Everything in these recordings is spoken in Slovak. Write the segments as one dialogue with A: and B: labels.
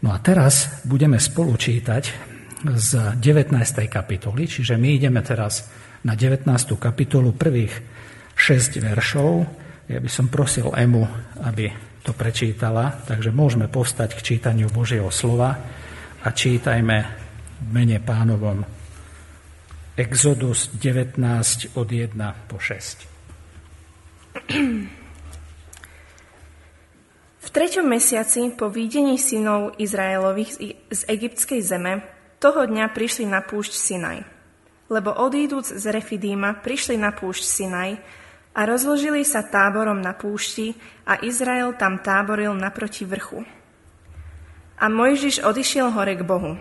A: No a teraz budeme spolu čítať z 19. kapitoly, čiže my ideme teraz na 19. kapitolu prvých 6 veršov. Ja by som prosil Emu, aby to prečítala, takže môžeme povstať k čítaniu Božieho slova a čítajme v mene pánovom Exodus 19 od 1 po 6.
B: V treťom mesiaci po výdení synov Izraelových z egyptskej zeme toho dňa prišli na púšť Sinaj. Lebo odíduc z Refidíma prišli na púšť Sinaj a rozložili sa táborom na púšti a Izrael tam táboril naproti vrchu. A Mojžiš odišiel hore k Bohu.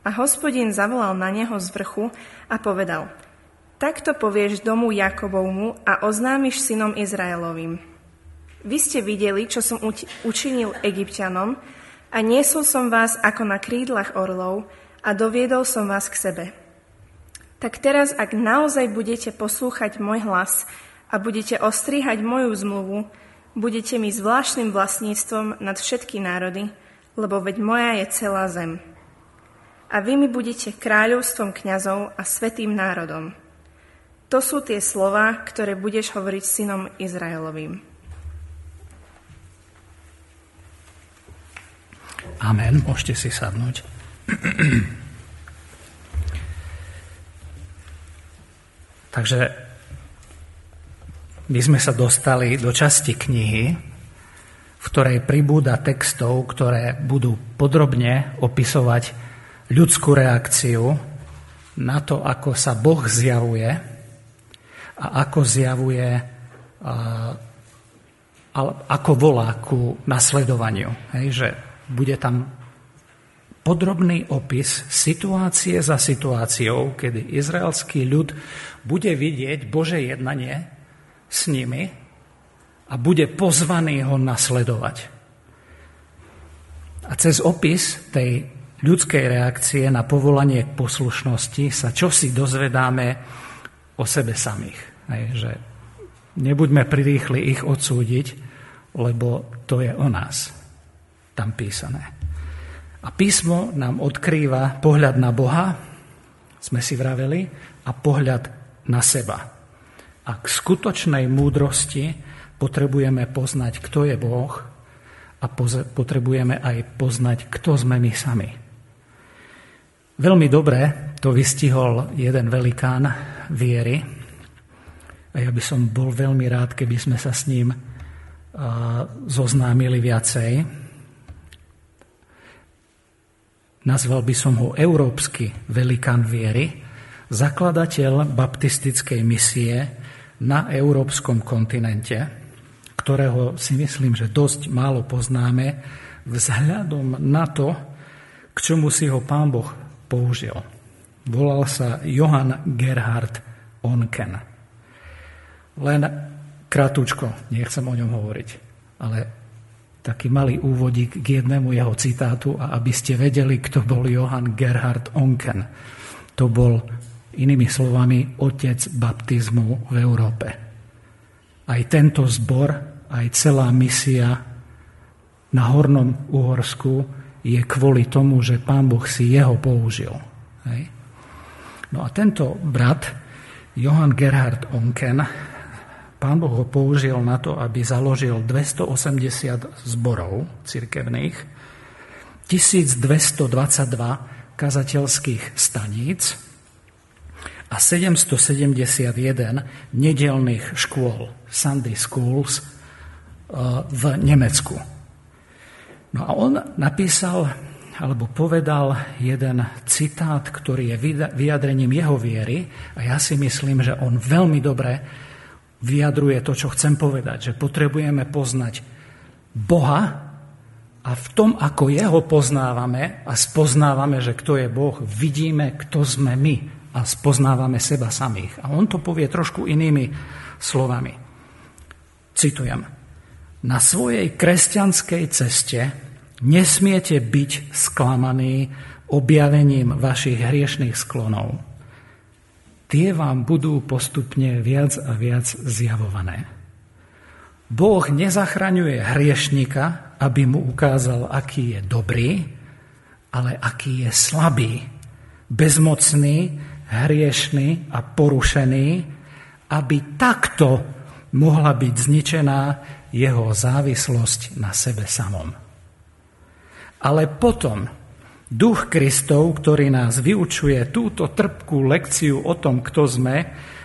B: A hospodin zavolal na neho z vrchu a povedal, takto povieš domu Jakobovmu a oznámiš synom Izraelovým. Vy ste videli, čo som učinil egyptianom a niesol som vás ako na krídlach orlov a doviedol som vás k sebe. Tak teraz, ak naozaj budete poslúchať môj hlas a budete ostrihať moju zmluvu, budete mi zvláštnym vlastníctvom nad všetky národy, lebo veď moja je celá zem a vy mi budete kráľovstvom kňazov a svetým národom. To sú tie slova, ktoré budeš hovoriť synom Izraelovým.
A: Amen. Môžete si sadnúť. Takže my sme sa dostali do časti knihy, v ktorej pribúda textov, ktoré budú podrobne opisovať ľudskú reakciu na to, ako sa Boh zjavuje a ako zjavuje, ako volá ku nasledovaniu. Hej, že bude tam podrobný opis situácie za situáciou, kedy izraelský ľud bude vidieť Bože jednanie s nimi a bude pozvaný ho nasledovať. A cez opis tej ľudskej reakcie na povolanie k poslušnosti sa čosi dozvedáme o sebe samých. Hej, že nebuďme prirýchli ich odsúdiť, lebo to je o nás tam písané. A písmo nám odkrýva pohľad na Boha, sme si vraveli, a pohľad na seba. A k skutočnej múdrosti potrebujeme poznať, kto je Boh a potrebujeme aj poznať, kto sme my sami. Veľmi dobre to vystihol jeden velikán viery a ja by som bol veľmi rád, keby sme sa s ním zoznámili viacej. Nazval by som ho Európsky velikán viery, zakladateľ baptistickej misie na európskom kontinente, ktorého si myslím, že dosť málo poznáme, vzhľadom na to, k čomu si ho pán Boh použil. Volal sa Johann Gerhard Onken. Len kratučko, nechcem o ňom hovoriť, ale taký malý úvodík k jednému jeho citátu a aby ste vedeli, kto bol Johann Gerhard Onken. To bol inými slovami otec baptizmu v Európe. Aj tento zbor, aj celá misia na Hornom Uhorsku je kvôli tomu, že pán Boh si jeho použil. Hej. No a tento brat, Johann Gerhard Onken, pán Boh ho použil na to, aby založil 280 zborov cirkevných, 1222 kazateľských staníc a 771 nedelných škôl, Sunday schools, eh, v Nemecku. No a on napísal alebo povedal jeden citát, ktorý je vyjadrením jeho viery a ja si myslím, že on veľmi dobre vyjadruje to, čo chcem povedať, že potrebujeme poznať Boha a v tom, ako jeho poznávame a spoznávame, že kto je Boh, vidíme, kto sme my a spoznávame seba samých. A on to povie trošku inými slovami. Citujem. Na svojej kresťanskej ceste Nesmiete byť sklamaní objavením vašich hriešných sklonov. Tie vám budú postupne viac a viac zjavované. Boh nezachraňuje hriešnika, aby mu ukázal, aký je dobrý, ale aký je slabý, bezmocný, hriešný a porušený, aby takto mohla byť zničená jeho závislosť na sebe samom. Ale potom duch Kristov, ktorý nás vyučuje túto trpkú lekciu o tom, kto sme,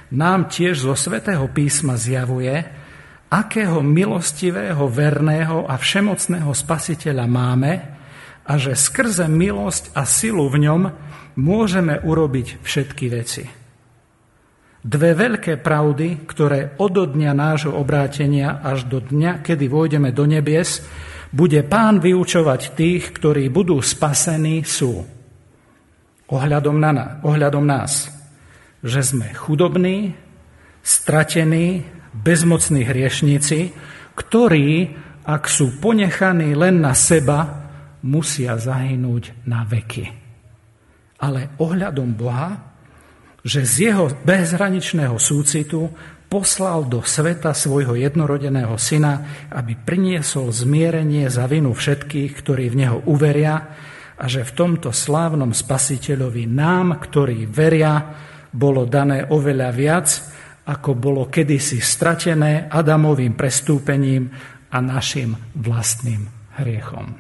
A: nám tiež zo svätého písma zjavuje, akého milostivého, verného a všemocného spasiteľa máme a že skrze milosť a silu v ňom môžeme urobiť všetky veci. Dve veľké pravdy, ktoré od dňa nášho obrátenia až do dňa, kedy vôjdeme do nebies, bude pán vyučovať tých, ktorí budú spasení, sú ohľadom, na, ohľadom nás, že sme chudobní, stratení, bezmocní hriešníci, ktorí, ak sú ponechaní len na seba, musia zahynúť na veky. Ale ohľadom Boha že z jeho bezhraničného súcitu poslal do sveta svojho jednorodeného syna, aby priniesol zmierenie za vinu všetkých, ktorí v neho uveria a že v tomto slávnom spasiteľovi nám, ktorí veria, bolo dané oveľa viac, ako bolo kedysi stratené Adamovým prestúpením a našim vlastným hriechom.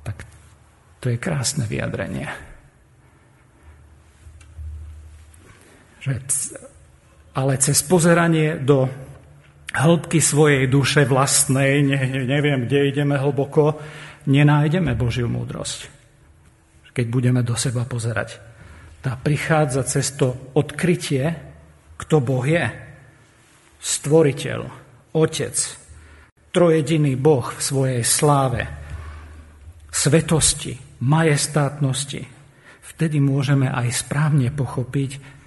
A: Tak to je krásne vyjadrenie. Že, ale cez pozeranie do hĺbky svojej duše vlastnej, ne, neviem, kde ideme hlboko, nenájdeme Božiu múdrosť. Keď budeme do seba pozerať. Tá prichádza cez to odkrytie, kto Boh je. Stvoriteľ, Otec, trojediný Boh v svojej sláve, svetosti, majestátnosti. Vtedy môžeme aj správne pochopiť,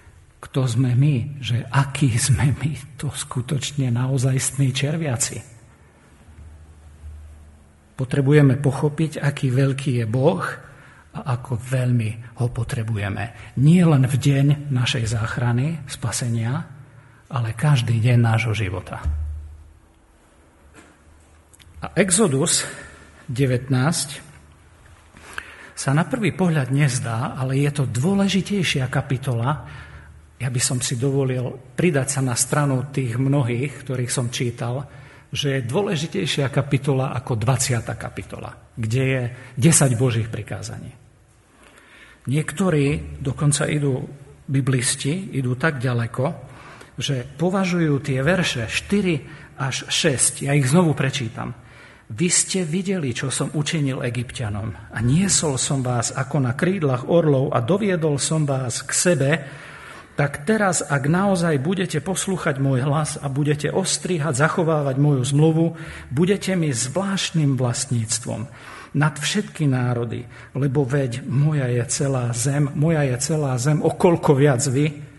A: kto sme my, že akí sme my, to skutočne naozajstní červiaci. Potrebujeme pochopiť, aký veľký je Boh a ako veľmi ho potrebujeme. Nie len v deň našej záchrany, spasenia, ale každý deň nášho života. A Exodus 19 sa na prvý pohľad nezdá, ale je to dôležitejšia kapitola, ja by som si dovolil pridať sa na stranu tých mnohých, ktorých som čítal, že je dôležitejšia kapitola ako 20. kapitola, kde je 10 Božích prikázaní. Niektorí dokonca idú, biblisti, idú tak ďaleko, že považujú tie verše 4 až 6, ja ich znovu prečítam. Vy ste videli, čo som učinil egyptianom a niesol som vás ako na krídlach orlov a doviedol som vás k sebe, tak teraz, ak naozaj budete poslúchať môj hlas a budete ostrihať, zachovávať moju zmluvu, budete mi zvláštnym vlastníctvom nad všetky národy, lebo veď moja je celá zem, moja je celá zem, okolko viac vy,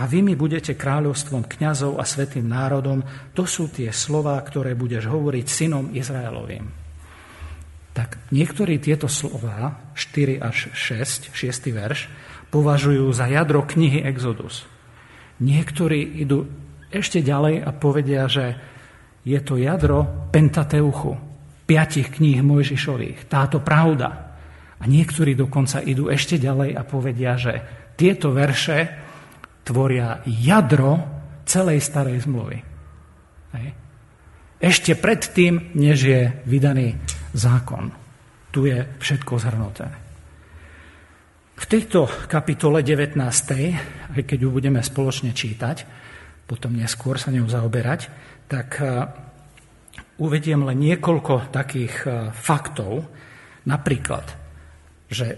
A: a vy mi budete kráľovstvom kňazov a svetým národom. To sú tie slova, ktoré budeš hovoriť synom Izraelovým. Tak niektorí tieto slova, 4 až 6, 6. verš, považujú za jadro knihy Exodus. Niektorí idú ešte ďalej a povedia, že je to jadro Pentateuchu, piatich kníh Mojžišových, táto pravda. A niektorí dokonca idú ešte ďalej a povedia, že tieto verše tvoria jadro celej starej zmluvy. Hej. Ešte predtým, než je vydaný zákon. Tu je všetko zhrnuté. V tejto kapitole 19, aj keď ju budeme spoločne čítať, potom neskôr sa ňou zaoberať, tak e, uvediem len niekoľko takých e, faktov. Napríklad, že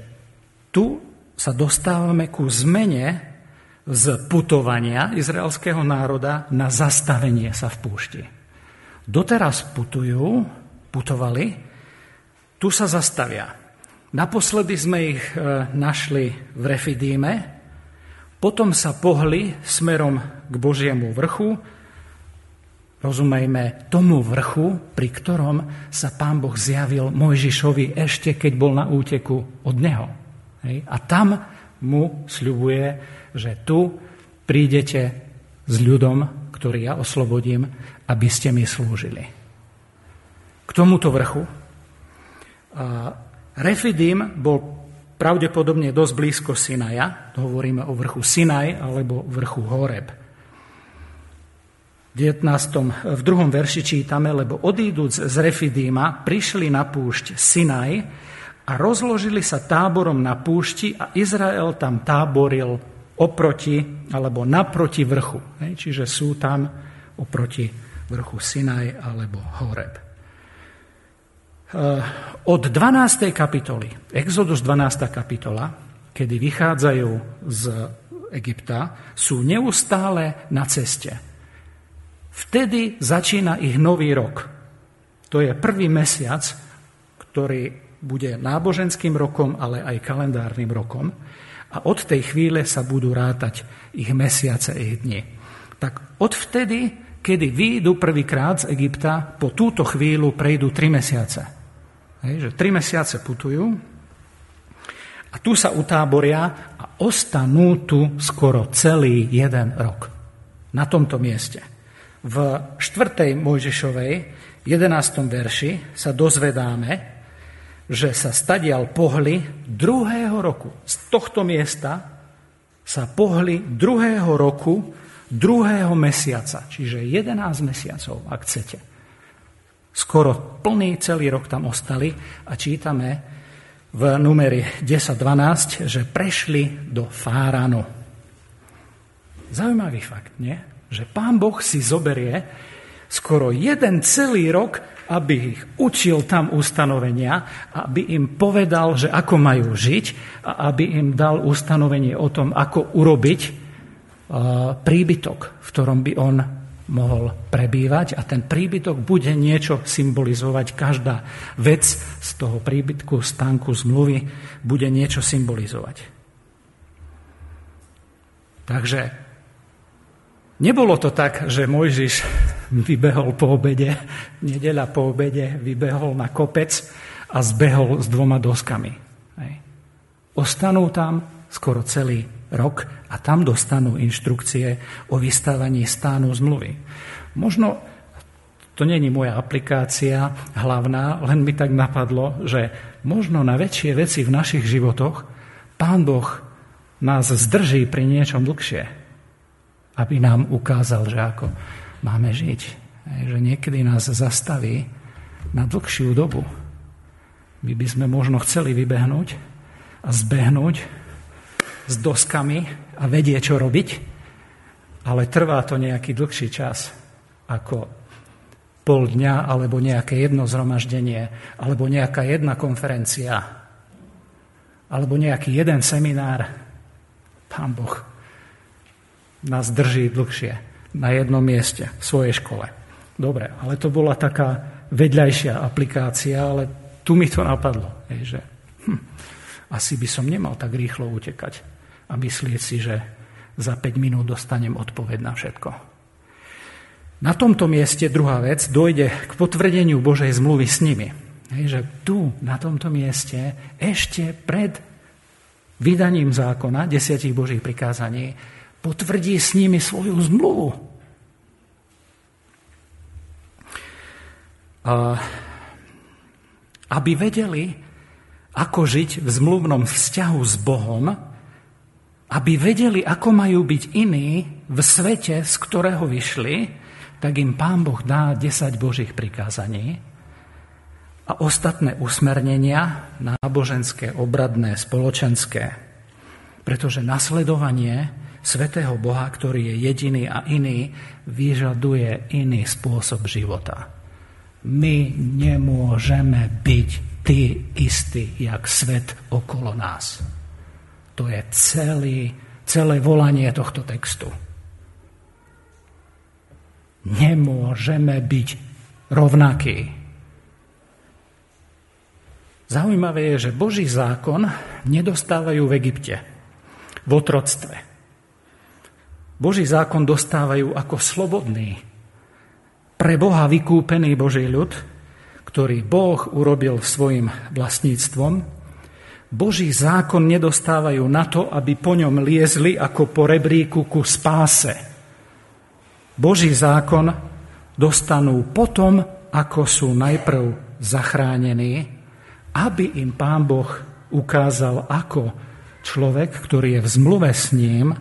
A: tu sa dostávame ku zmene z putovania izraelského národa na zastavenie sa v púšti. Doteraz putujú, putovali, tu sa zastavia. Naposledy sme ich e, našli v Refidíme, potom sa pohli smerom k Božiemu vrchu, rozumejme tomu vrchu, pri ktorom sa pán Boh zjavil Mojžišovi ešte, keď bol na úteku od neho. A tam mu sľubuje, že tu prídete s ľudom, ktorý ja oslobodím, aby ste mi slúžili. K tomuto vrchu Refidim bol pravdepodobne dosť blízko Sinaja, hovoríme o vrchu Sinaj alebo vrchu Horeb. V, 19, v druhom verši čítame, lebo odíduc z Refidíma prišli na púšť Sinaj a rozložili sa táborom na púšti a Izrael tam táboril oproti alebo naproti vrchu. Čiže sú tam oproti vrchu Sinaj alebo Horeb. Eh, od 12. kapitoly, Exodus 12. kapitola, kedy vychádzajú z Egypta, sú neustále na ceste. Vtedy začína ich nový rok. To je prvý mesiac, ktorý bude náboženským rokom, ale aj kalendárnym rokom. A od tej chvíle sa budú rátať ich mesiace, ich dni. Tak odvtedy, kedy výjdu prvýkrát z Egypta, po túto chvíľu prejdú tri mesiace. Hej, že tri mesiace putujú a tu sa utáboria a ostanú tu skoro celý jeden rok. Na tomto mieste. V 4. Mojžišovej 11. verši sa dozvedáme, že sa stadial pohli druhého roku. Z tohto miesta sa pohli druhého roku, druhého mesiaca, čiže 11 mesiacov, ak chcete skoro plný celý rok tam ostali a čítame v numeri 10.12, že prešli do Fáranu. Zaujímavý fakt, nie? Že pán Boh si zoberie skoro jeden celý rok, aby ich učil tam ustanovenia, aby im povedal, že ako majú žiť a aby im dal ustanovenie o tom, ako urobiť príbytok, v ktorom by on mohol prebývať a ten príbytok bude niečo symbolizovať. Každá vec z toho príbytku, stánku zmluvy bude niečo symbolizovať. Takže nebolo to tak, že Mojžiš vybehol po obede, nedeľa po obede, vybehol na kopec a zbehol s dvoma doskami. Ostanú tam skoro celý rok a tam dostanú inštrukcie o vystávaní stánu zmluvy. Možno to není moja aplikácia hlavná, len mi tak napadlo, že možno na väčšie veci v našich životoch Pán Boh nás zdrží pri niečom dlhšie, aby nám ukázal, že ako máme žiť. Že niekedy nás zastaví na dlhšiu dobu. My by sme možno chceli vybehnúť a zbehnúť s doskami a vedie, čo robiť, ale trvá to nejaký dlhší čas ako pol dňa alebo nejaké jedno zhromaždenie alebo nejaká jedna konferencia alebo nejaký jeden seminár. Pán Boh nás drží dlhšie na jednom mieste v svojej škole. Dobre, ale to bola taká vedľajšia aplikácia, ale tu mi to napadlo, že hm, asi by som nemal tak rýchlo utekať a myslieť si, že za 5 minút dostanem odpoveď na všetko. Na tomto mieste druhá vec dojde k potvrdeniu Božej zmluvy s nimi. Hej, že tu, na tomto mieste, ešte pred vydaním zákona, desiatich Božích prikázaní, potvrdí s nimi svoju zmluvu. A aby vedeli, ako žiť v zmluvnom vzťahu s Bohom, aby vedeli, ako majú byť iní v svete, z ktorého vyšli, tak im Pán Boh dá 10 Božích prikázaní a ostatné usmernenia náboženské, obradné, spoločenské. Pretože nasledovanie svetého Boha, ktorý je jediný a iný, vyžaduje iný spôsob života. My nemôžeme byť tí istí, jak svet okolo nás. To je celý, celé volanie tohto textu. Nemôžeme byť rovnakí. Zaujímavé je, že Boží zákon nedostávajú v Egypte, v otroctve. Boží zákon dostávajú ako slobodný, pre Boha vykúpený Boží ľud, ktorý Boh urobil svojim vlastníctvom Boží zákon nedostávajú na to, aby po ňom liezli ako po rebríku ku spáse. Boží zákon dostanú potom, ako sú najprv zachránení aby im pán Boh ukázal, ako človek, ktorý je v zmluve s ním,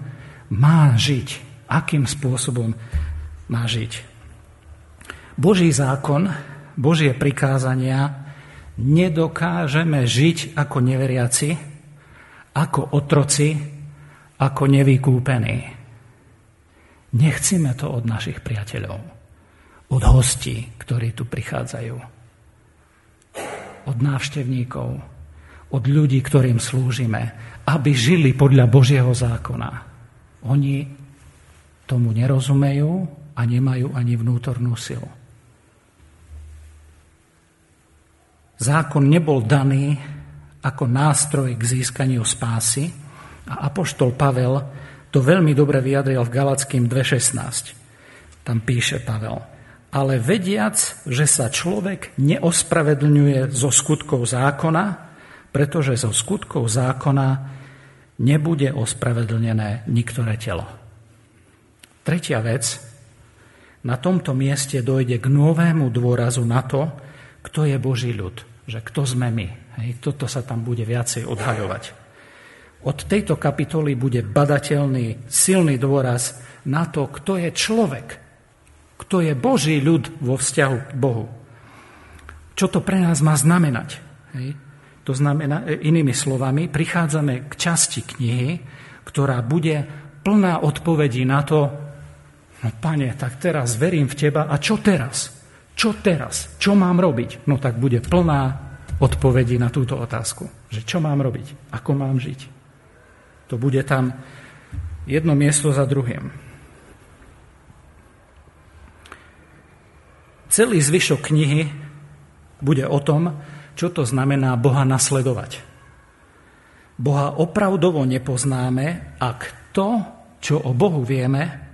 A: má žiť. Akým spôsobom má žiť. Boží zákon, Božie prikázania nedokážeme žiť ako neveriaci, ako otroci, ako nevykúpení. Nechcíme to od našich priateľov, od hostí, ktorí tu prichádzajú, od návštevníkov, od ľudí, ktorým slúžime, aby žili podľa Božieho zákona. Oni tomu nerozumejú a nemajú ani vnútornú silu. Zákon nebol daný ako nástroj k získaniu spásy a apoštol Pavel to veľmi dobre vyjadril v Galackým 2.16. Tam píše Pavel, ale vediac, že sa človek neospravedlňuje zo skutkov zákona, pretože zo skutkov zákona nebude ospravedlnené niktoré telo. Tretia vec, na tomto mieste dojde k novému dôrazu na to, kto je Boží ľud že kto sme my. Hej, toto sa tam bude viacej odhaľovať. Od tejto kapitoly bude badateľný, silný dôraz na to, kto je človek, kto je Boží ľud vo vzťahu k Bohu. Čo to pre nás má znamenať? Hej? To znamená, e, inými slovami, prichádzame k časti knihy, ktorá bude plná odpovedí na to, no pane, tak teraz verím v teba a čo teraz? Čo teraz? Čo mám robiť? No tak bude plná odpovedí na túto otázku. Že čo mám robiť? Ako mám žiť? To bude tam jedno miesto za druhým. Celý zvyšok knihy bude o tom, čo to znamená Boha nasledovať. Boha opravdovo nepoznáme, ak to, čo o Bohu vieme,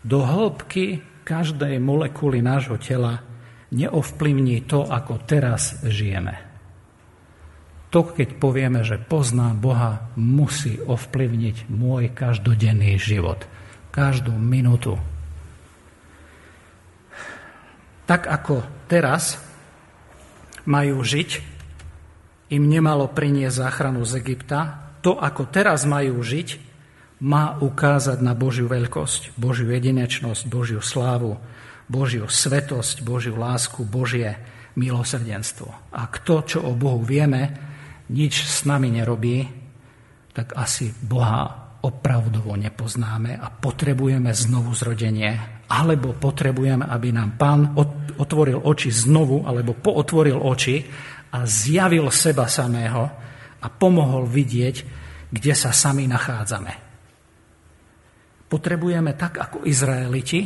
A: do hĺbky každej molekuly nášho tela neovplyvní to, ako teraz žijeme. To, keď povieme, že poznám Boha, musí ovplyvniť môj každodenný život. Každú minútu. Tak ako teraz majú žiť, im nemalo priniesť záchranu z Egypta, to, ako teraz majú žiť, má ukázať na Božiu veľkosť, Božiu jedinečnosť, Božiu slávu, Božiu svetosť, Božiu lásku, Božie milosrdenstvo. Ak to, čo o Bohu vieme, nič s nami nerobí, tak asi Boha opravdovo nepoznáme a potrebujeme znovu zrodenie, alebo potrebujeme, aby nám Pán otvoril oči znovu, alebo pootvoril oči a zjavil seba samého a pomohol vidieť, kde sa sami nachádzame. Potrebujeme tak ako Izraeliti,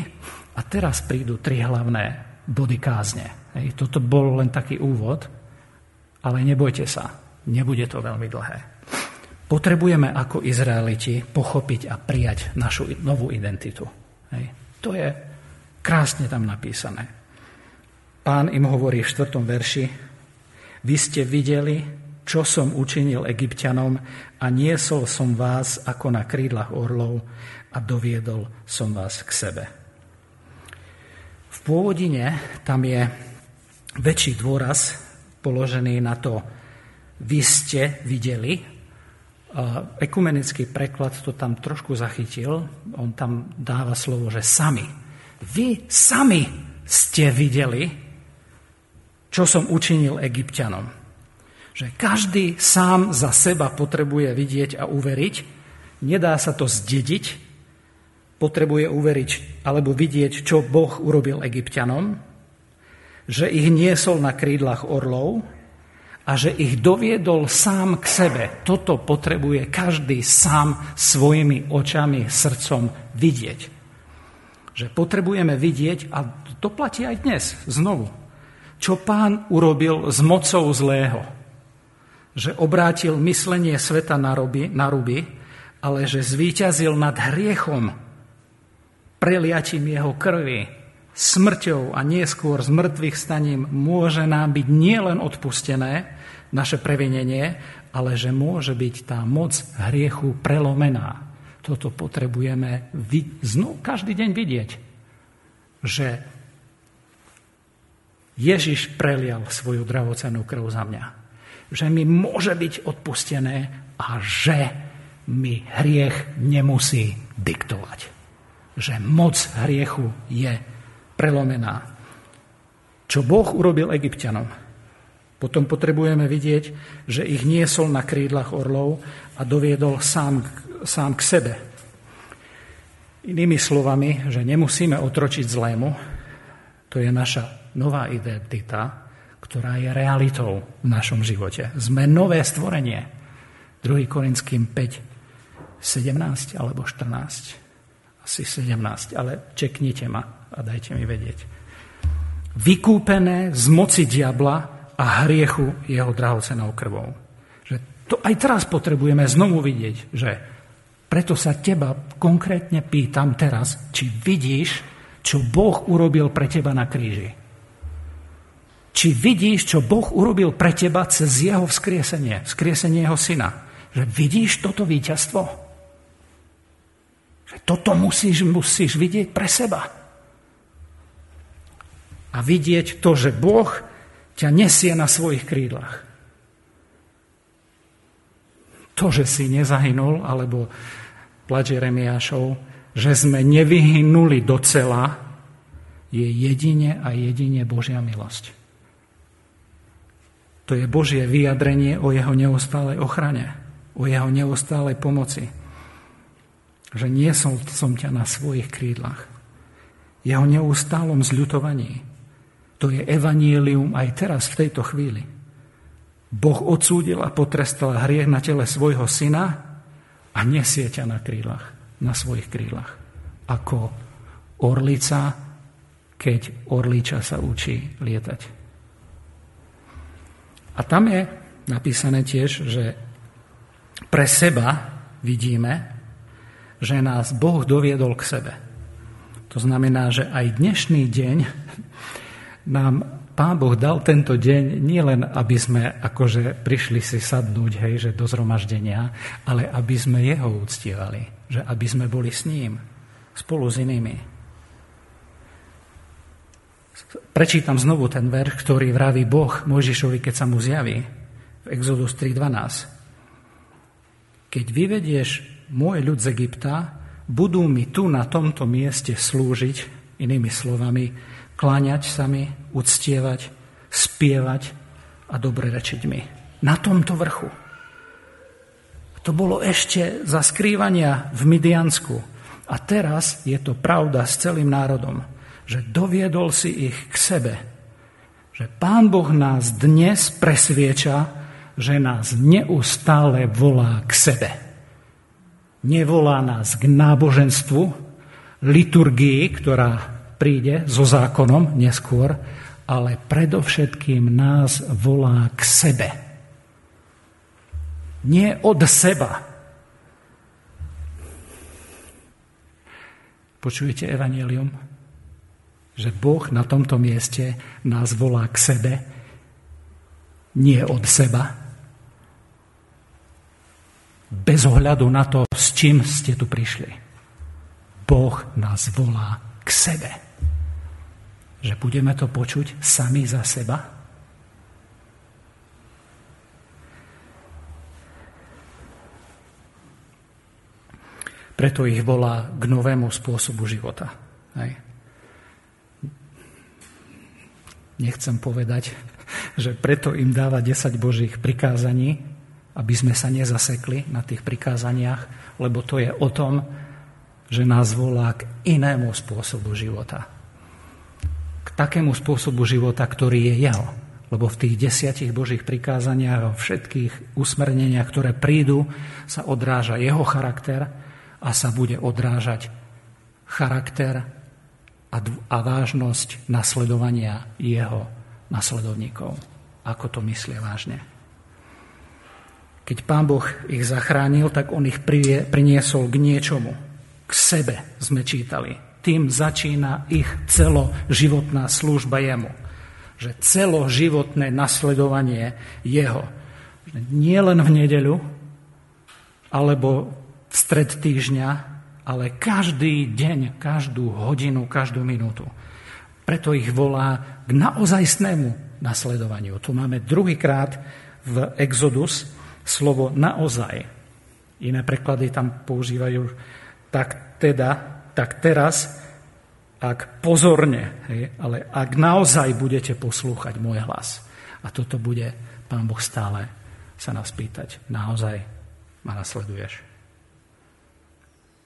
A: a teraz prídu tri hlavné body kázne. Hej, toto bol len taký úvod, ale nebojte sa, nebude to veľmi dlhé. Potrebujeme ako Izraeliti pochopiť a prijať našu novú identitu. Hej. To je krásne tam napísané. Pán im hovorí v štvrtom verši, vy ste videli, čo som učinil egyptianom a niesol som vás ako na krídlach orlov a doviedol som vás k sebe. V pôvodine tam je väčší dôraz položený na to, vy ste videli. Ekumenický preklad to tam trošku zachytil. On tam dáva slovo, že sami. Vy sami ste videli, čo som učinil egyptianom. Že každý sám za seba potrebuje vidieť a uveriť. Nedá sa to zdediť, potrebuje uveriť alebo vidieť, čo Boh urobil egyptianom, že ich niesol na krídlach orlov a že ich doviedol sám k sebe. Toto potrebuje každý sám svojimi očami, srdcom vidieť. Že potrebujeme vidieť, a to platí aj dnes, znovu, čo pán urobil s mocou zlého. Že obrátil myslenie sveta na, ruby, na ruby, ale že zvíťazil nad hriechom, preliatím jeho krvi, smrťou a neskôr z mŕtvych staním môže nám byť nielen odpustené naše previnenie, ale že môže byť tá moc hriechu prelomená. Toto potrebujeme znovu každý deň vidieť, že Ježiš prelial svoju drahocenú krv za mňa. Že mi môže byť odpustené a že mi hriech nemusí diktovať. Že moc hriechu je prelomená. Čo Boh urobil egyptianom? Potom potrebujeme vidieť, že ich niesol na krídlach orlov a doviedol sám, sám k sebe. Inými slovami, že nemusíme otročiť zlému, to je naša nová identita, ktorá je realitou v našom živote. Sme nové stvorenie. 2. Korinským 5, 17 alebo 14. Asi 17, ale čeknite ma a dajte mi vedieť. Vykúpené z moci diabla a hriechu jeho drahocenou krvou. Že to aj teraz potrebujeme znovu vidieť, že preto sa teba konkrétne pýtam teraz, či vidíš, čo Boh urobil pre teba na kríži. Či vidíš, čo Boh urobil pre teba cez jeho vzkriesenie, vzkriesenie jeho syna. Že vidíš toto víťazstvo? Že toto musíš, musíš vidieť pre seba. A vidieť to, že Boh ťa nesie na svojich krídlach. To, že si nezahynul, alebo plač Jeremiášov, že sme nevyhynuli do cela, je jedine a jedine Božia milosť. To je Božie vyjadrenie o jeho neustálej ochrane, o jeho neustálej pomoci. Že nie som, som ťa na svojich krídlach. Jeho neustálom zľutovaní. To je evanílium aj teraz, v tejto chvíli. Boh odsúdil a potrestal hriech na tele svojho syna a nesie ťa na krídlach, na svojich krídlach. Ako orlica, keď orliča sa učí lietať. A tam je napísané tiež, že pre seba vidíme, že nás Boh doviedol k sebe. To znamená, že aj dnešný deň nám Pán Boh dal tento deň nielen, aby sme akože prišli si sadnúť, hej, že do zhromaždenia, ale aby sme Jeho uctievali, že aby sme boli s ním, spolu s inými. Prečítam znovu ten verš, ktorý vraví Boh Mojžišovi, keď sa mu zjaví v Exodus 3.12. Keď vyvedieš môj ľud z Egypta, budú mi tu na tomto mieste slúžiť, inými slovami, kláňať sa mi, uctievať, spievať a dobre rečiť mi. Na tomto vrchu. To bolo ešte za skrývania v Midiansku. A teraz je to pravda s celým národom že doviedol si ich k sebe. Že Pán Boh nás dnes presvieča, že nás neustále volá k sebe. Nevolá nás k náboženstvu, liturgii, ktorá príde so zákonom neskôr, ale predovšetkým nás volá k sebe. Nie od seba. Počujete evanelium? Že Boh na tomto mieste nás volá k sebe, nie od seba, bez ohľadu na to, s čím ste tu prišli. Boh nás volá k sebe. Že budeme to počuť sami za seba? Preto ich volá k novému spôsobu života. Hej. Nechcem povedať, že preto im dáva 10 Božích prikázaní, aby sme sa nezasekli na tých prikázaniach, lebo to je o tom, že nás volá k inému spôsobu života. K takému spôsobu života, ktorý je jeho. Lebo v tých desiatich Božích prikázaniach a všetkých usmerneniach, ktoré prídu, sa odráža jeho charakter a sa bude odrážať charakter a, a vážnosť nasledovania jeho nasledovníkov. Ako to myslia vážne. Keď pán Boh ich zachránil, tak on ich priniesol k niečomu. K sebe sme čítali. Tým začína ich celoživotná služba jemu. Že celoživotné nasledovanie jeho. Nie len v nedeľu, alebo v stred týždňa, ale každý deň, každú hodinu, každú minútu. Preto ich volá k naozajstnému nasledovaniu. Tu máme druhýkrát v Exodus slovo naozaj. Iné preklady tam používajú tak teda, tak teraz, ak pozorne, hej, ale ak naozaj budete poslúchať môj hlas. A toto bude Pán Boh stále sa nás pýtať. Naozaj ma nasleduješ.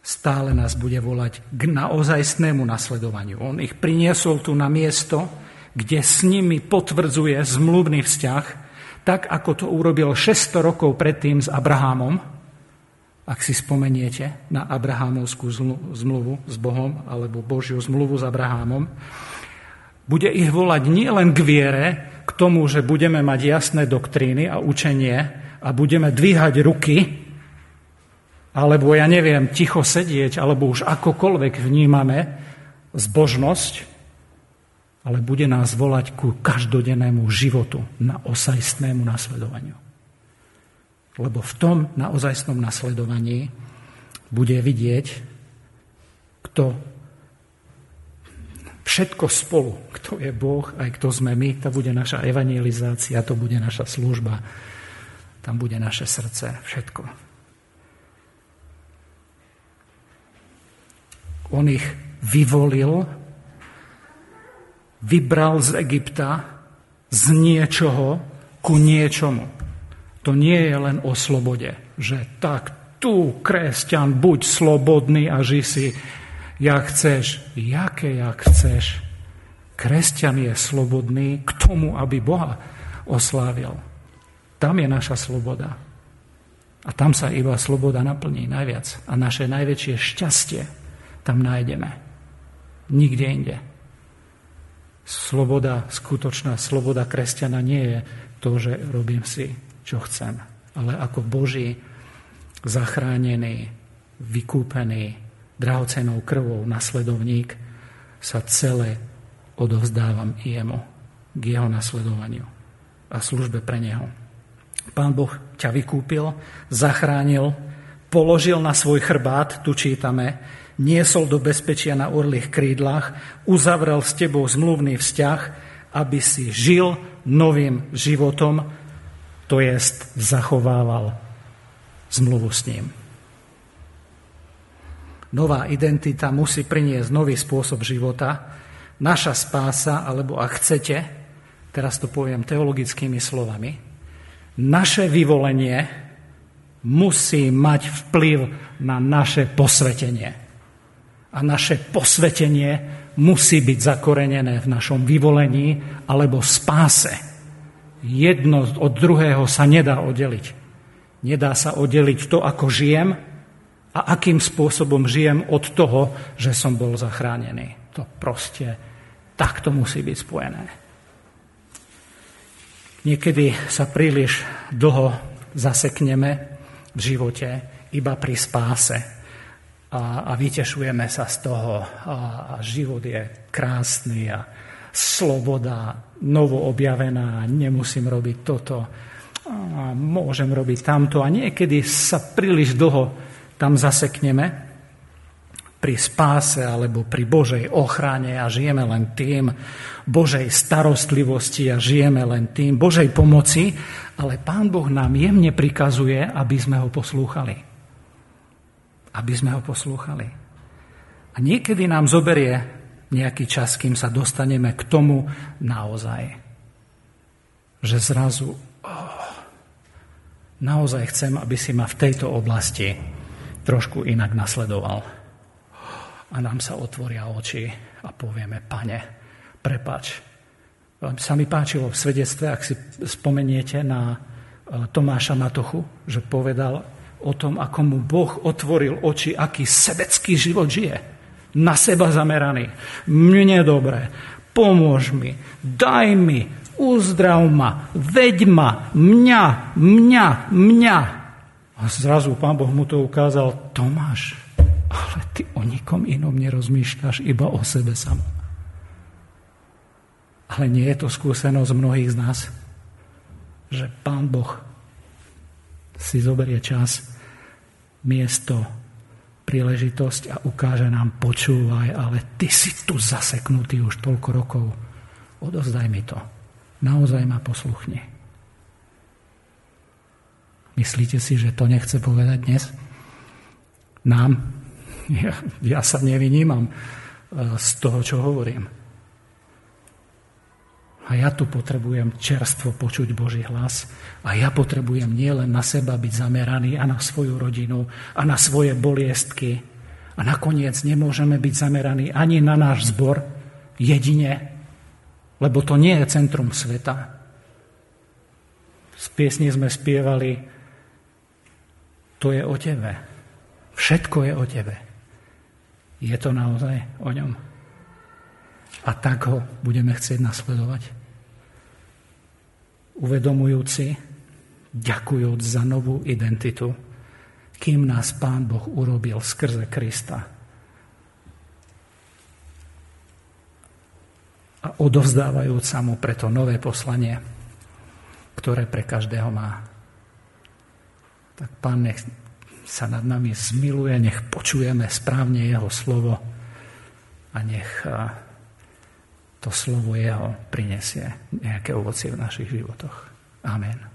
A: Stále nás bude volať k naozajstnému nasledovaniu. On ich priniesol tu na miesto, kde s nimi potvrdzuje zmluvný vzťah, tak ako to urobil 600 rokov predtým s Abrahamom, ak si spomeniete na Abrahámovskú zmluvu s Bohom alebo Božiu zmluvu s Abrahámom, bude ich volať nielen k viere, k tomu, že budeme mať jasné doktríny a učenie a budeme dvíhať ruky, alebo ja neviem, ticho sedieť, alebo už akokoľvek vnímame zbožnosť, ale bude nás volať ku každodennému životu, na osajstnému nasledovaniu. Lebo v tom naozajstnom nasledovaní bude vidieť, kto všetko spolu, kto je Boh, aj kto sme my, to bude naša evangelizácia, to bude naša služba, tam bude naše srdce, všetko. On ich vyvolil, vybral z Egypta z niečoho ku niečomu. To nie je len o slobode, že tak tu, kresťan, buď slobodný a ži si, jak chceš. Jaké jak chceš? Kresťan je slobodný k tomu, aby Boha oslávil. Tam je naša sloboda. A tam sa iba sloboda naplní najviac. A naše najväčšie šťastie tam nájdeme. Nikde inde. Sloboda, skutočná sloboda kresťana nie je to, že robím si čo chcem. Ale ako Boží zachránený, vykúpený, drahocenou krvou nasledovník sa celé odovzdávam jemu, k jeho nasledovaniu a službe pre neho. Pán Boh ťa vykúpil, zachránil, položil na svoj chrbát, tu čítame, niesol do bezpečia na orlých krídlach, uzavrel s tebou zmluvný vzťah, aby si žil novým životom, to jest zachovával zmluvu s ním. Nová identita musí priniesť nový spôsob života. Naša spása, alebo ak chcete, teraz to poviem teologickými slovami, naše vyvolenie musí mať vplyv na naše posvetenie. A naše posvetenie musí byť zakorenené v našom vyvolení alebo spáse. Jedno od druhého sa nedá oddeliť. Nedá sa oddeliť to, ako žijem a akým spôsobom žijem od toho, že som bol zachránený. To proste takto musí byť spojené. Niekedy sa príliš dlho zasekneme v živote iba pri spáse a, a vytešujeme sa z toho. A, a život je krásny a sloboda novo objavená, nemusím robiť toto, a môžem robiť tamto. A niekedy sa príliš dlho tam zasekneme. Pri spáse alebo pri Božej ochrane a žijeme len tým, Božej starostlivosti a žijeme len tým, Božej pomoci, ale Pán Boh nám jemne prikazuje, aby sme ho poslúchali. Aby sme ho poslúchali. A niekedy nám zoberie nejaký čas, kým sa dostaneme k tomu naozaj. Že zrazu oh, naozaj chcem, aby si ma v tejto oblasti trošku inak nasledoval. A nám sa otvoria oči a povieme, pane, prepač. Sa mi páčilo v svedectve, ak si spomeniete na e, Tomáša Matochu, že povedal o tom, ako mu Boh otvoril oči, aký sebecký život žije. Na seba zameraný. Mne dobre, pomôž mi, daj mi, uzdrav ma, veď ma, mňa, mňa, mňa. A zrazu pán Boh mu to ukázal, Tomáš, ale ty o nikom inom nerozmýšľaš, iba o sebe samom. Ale nie je to skúsenosť mnohých z nás, že pán Boh si zoberie čas, miesto, príležitosť a ukáže nám, počúvaj, ale ty si tu zaseknutý už toľko rokov. Odozdaj mi to. Naozaj ma posluchni. Myslíte si, že to nechce povedať dnes? Nám? Ja, ja sa nevynímam e, z toho, čo hovorím. A ja tu potrebujem čerstvo počuť Boží hlas. A ja potrebujem nielen na seba byť zameraný a na svoju rodinu a na svoje boliestky. A nakoniec nemôžeme byť zameraní ani na náš zbor jedine, lebo to nie je centrum sveta. Z piesni sme spievali, to je o tebe. Všetko je o tebe. Je to naozaj o ňom. A tak ho budeme chcieť nasledovať uvedomujúci, ďakujúc za novú identitu, kým nás Pán Boh urobil skrze Krista. A odovzdávajúc sa mu preto nové poslanie, ktoré pre každého má. Tak Pán nech sa nad nami zmiluje, nech počujeme správne Jeho slovo a nech to slovo Jeho prinesie nejaké ovocie v našich životoch. Amen.